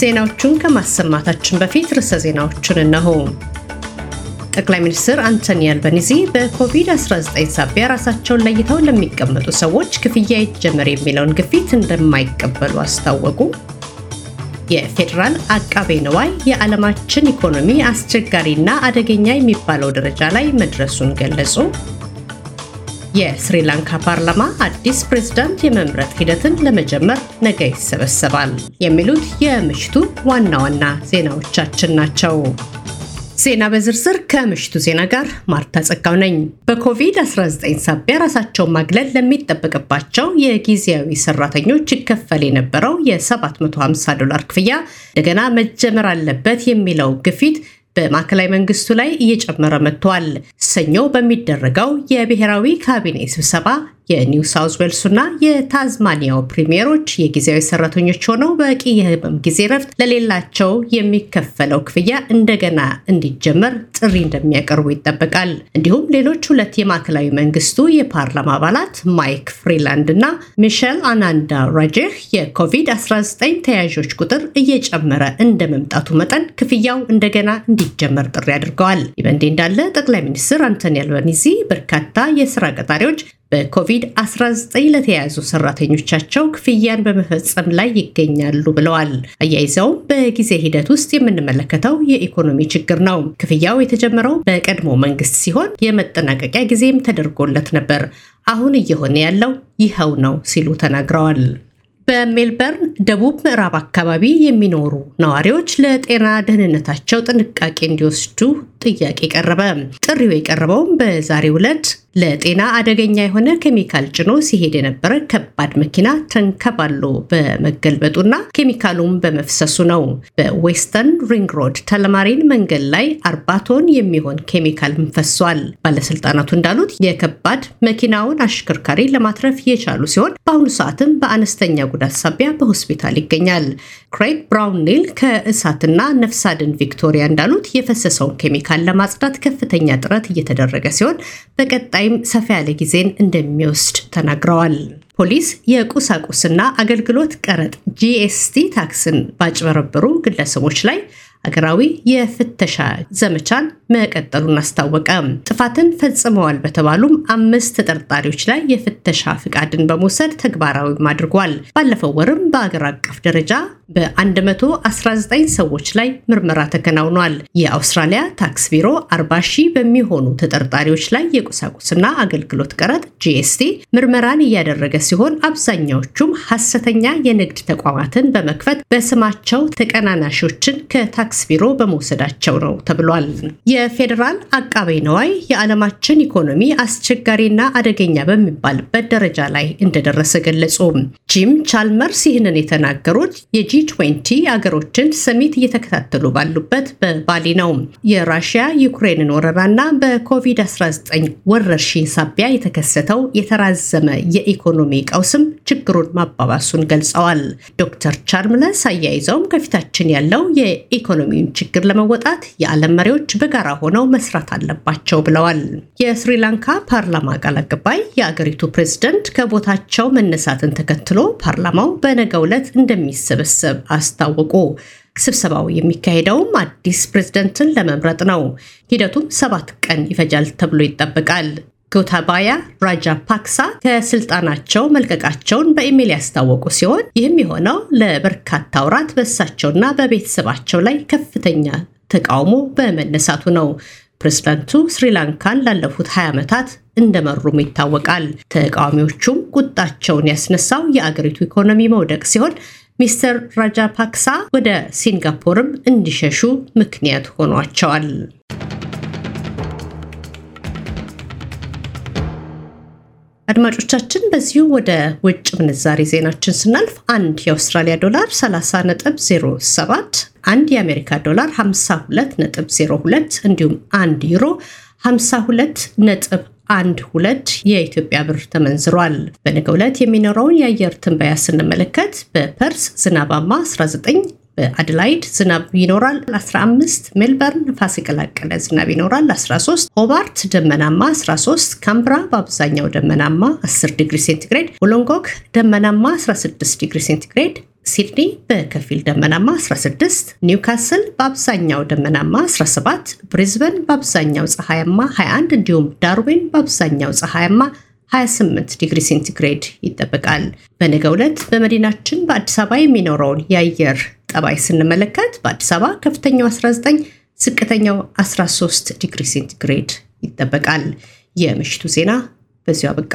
ዜናዎቹን ከማሰማታችን በፊት ርዕሰ ዜናዎቹን እነሆ። ጠቅላይ ሚኒስትር አንቶኒ አልባኒዚ በኮቪድ-19 ሳቢያ ራሳቸውን ለይተው ለሚቀመጡ ሰዎች ክፍያ ይጀመር የሚለውን ግፊት እንደማይቀበሉ አስታወቁ። የፌዴራል አቃቤ ንዋይ የዓለማችን ኢኮኖሚ አስቸጋሪና አደገኛ የሚባለው ደረጃ ላይ መድረሱን ገለጹ። የስሪላንካ ፓርላማ አዲስ ፕሬዝዳንት የመምረጥ ሂደትን ለመጀመር ነገ ይሰበሰባል። የሚሉት የምሽቱ ዋና ዋና ዜናዎቻችን ናቸው። ዜና በዝርዝር ከምሽቱ ዜና ጋር ማርታ ጸጋው ነኝ። በኮቪድ-19 ሳቢያ ራሳቸውን ማግለል ለሚጠበቅባቸው የጊዜያዊ ሰራተኞች ይከፈል የነበረው የ750 ዶላር ክፍያ እንደገና መጀመር አለበት የሚለው ግፊት በማዕከላዊ መንግስቱ ላይ እየጨመረ መጥቷል። ሰኞ በሚደረገው የብሔራዊ ካቢኔ ስብሰባ የኒው ሳውዝ ዌልሱና የታዝማኒያው ፕሪሚየሮች የጊዜያዊ ሰራተኞች ሆነው በቂ የህመም ጊዜ ረፍት ለሌላቸው የሚከፈለው ክፍያ እንደገና እንዲጀመር ጥሪ እንደሚያቀርቡ ይጠበቃል። እንዲሁም ሌሎች ሁለት የማዕከላዊ መንግስቱ የፓርላማ አባላት ማይክ ፍሪላንደር እና ሚሸል አናንዳ ራጃህ የኮቪድ-19 ተያዦች ቁጥር እየጨመረ እንደ መምጣቱ መጠን ክፍያው እንደገና እንዲጀመር ጥሪ አድርገዋል። ይህ እንዳለ ጠቅላይ ሚኒስትር አንቶኒ አልባኒዚ በርካታ የስራ ቀጣሪዎች በኮቪድ-19 ለተያያዙ ሰራተኞቻቸው ክፍያን በመፈጸም ላይ ይገኛሉ ብለዋል። አያይዘውም በጊዜ ሂደት ውስጥ የምንመለከተው የኢኮኖሚ ችግር ነው። ክፍያው የተጀመረው በቀድሞ መንግስት ሲሆን የመጠናቀቂያ ጊዜም ተደርጎለት ነበር። አሁን እየሆነ ያለው ይኸው ነው ሲሉ ተናግረዋል። በሜልበርን ደቡብ ምዕራብ አካባቢ የሚኖሩ ነዋሪዎች ለጤና ደህንነታቸው ጥንቃቄ እንዲወስዱ ጥያቄ ቀረበ። ጥሪው የቀረበውም በዛሬው ዕለት ለጤና አደገኛ የሆነ ኬሚካል ጭኖ ሲሄድ የነበረ ከባድ መኪና ተንከባሎ በመገልበጡና ኬሚካሉም በመፍሰሱ ነው። በዌስተርን ሪንግ ሮድ ተለማሪን መንገድ ላይ አርባ የሚሆን ኬሚካል ፈሷል። ባለስልጣናቱ እንዳሉት የከባድ መኪናውን አሽከርካሪ ለማትረፍ የቻሉ ሲሆን በአሁኑ ሰዓትም በአነስተኛ ጉዳት ሳቢያ በሆስፒታል ይገኛል። ክሬግ ብራውን ኒል ከእሳትና ነፍስ አድን ቪክቶሪያ እንዳሉት የፈሰሰውን ኬሚካል ለማጽዳት ከፍተኛ ጥረት እየተደረገ ሲሆን በቀጣይም ሰፋ ያለ ጊዜን እንደሚወስድ ተናግረዋል። ፖሊስ የቁሳቁስና አገልግሎት ቀረጥ GST ታክስን ባጭበረበሩ ግለሰቦች ላይ አገራዊ የፍተሻ ዘመቻን መቀጠሉን አስታወቀ። ጥፋትን ፈጽመዋል በተባሉም አምስት ተጠርጣሪዎች ላይ የፍተሻ ፍቃድን በመውሰድ ተግባራዊም አድርጓል። ባለፈው ወርም በአገር አቀፍ ደረጃ በ119 ሰዎች ላይ ምርመራ ተከናውኗል። የአውስትራሊያ ታክስ ቢሮ 40 ሺህ በሚሆኑ ተጠርጣሪዎች ላይ የቁሳቁስና አገልግሎት ቀረጥ GST ምርመራን እያደረገ ሲሆን አብዛኛዎቹም ሐሰተኛ የንግድ ተቋማትን በመክፈት በስማቸው ተቀናናሾችን ከታክስ ቢሮ በመውሰዳቸው ነው ተብሏል። የፌዴራል አቃቤ ነዋይ የዓለማችን ኢኮኖሚ አስቸጋሪና አደገኛ በሚባልበት ደረጃ ላይ እንደደረሰ ገለጹ። ጂም ቻልመርስ ይህንን የተናገሩት የ G Twenty አገሮችን summit እየተከታተሉ ባሉበት በባሊ ነው። የራሽያ ዩክሬንን ወረራና በኮቪድ-19 ወረርሽኝ ሳቢያ የተከሰተው የተራዘመ የኢኮኖሚ ቀውስም ችግሩን ማባባሱን ገልጸዋል። ዶክተር ቻልመርስ አያይዘውም ከፊታችን ያለው የኢኮኖሚውን ችግር ለመወጣት የዓለም መሪዎች በጋራ ሆነው መስራት አለባቸው ብለዋል። የስሪላንካ ፓርላማ ቃል አቀባይ የአገሪቱ ፕሬዝደንት ከቦታቸው መነሳትን ተከትሎ ፓርላማው በነገው ዕለት እንደሚሰበሰብ አስታወቁ። ስብሰባው የሚካሄደውም አዲስ ፕሬዝደንትን ለመምረጥ ነው። ሂደቱም ሰባት ቀን ይፈጃል ተብሎ ይጠበቃል። ጎታባያ ራጃ ፓክሳ ከስልጣናቸው መልቀቃቸውን በኢሜይል ያስታወቁ ሲሆን ይህም የሆነው ለበርካታ ወራት በእሳቸውና በቤተሰባቸው ላይ ከፍተኛ ተቃውሞ በመነሳቱ ነው። ፕሬዝዳንቱ ስሪላንካን ላለፉት 20 ዓመታት እንደመሩም ይታወቃል። ተቃዋሚዎቹም ቁጣቸውን ያስነሳው የአገሪቱ ኢኮኖሚ መውደቅ ሲሆን ሚስተር ራጃፓክሳ ወደ ሲንጋፖርም እንዲሸሹ ምክንያት ሆኗቸዋል። አድማጮቻችን በዚሁ ወደ ውጭ ምንዛሬ ዜናችን ስናልፍ አንድ የአውስትራሊያ ዶላር 30.07 አንድ የአሜሪካ ዶላር 52.02 እንዲሁም አንድ ዩሮ 52 ነጥብ አንድ ሁለት የኢትዮጵያ ብር ተመንዝሯል። በነገው ዕለት የሚኖረውን የአየር ትንበያ ስንመለከት በፐርስ ዝናባማ 19 በአድላይድ ዝናብ ይኖራል 15 ሜልበርን ንፋስ የቀላቀለ ዝናብ ይኖራል 13 ሆባርት ደመናማ 13 ካንብራ በአብዛኛው ደመናማ 10 ዲግሪ ሴንቲግሬድ ውሎንጎንግ ደመናማ 16 ዲግሪ ሴንቲግሬድ ሲድኒ በከፊል ደመናማ 16፣ ኒውካስል በአብዛኛው ደመናማ 17፣ ብሪዝበን በአብዛኛው ፀሐያማ 21 እንዲሁም ዳርዊን በአብዛኛው ፀሐያማ 28 ዲግሪ ሴንቲግሬድ ይጠበቃል። በነገው ዕለት በመዲናችን በአዲስ አበባ የሚኖረውን የአየር ጠባይ ስንመለከት በአዲስ አበባ ከፍተኛው 19፣ ዝቅተኛው 13 ዲግሪ ሴንቲግሬድ ይጠበቃል። የምሽቱ ዜና በዚሁ አበቃ።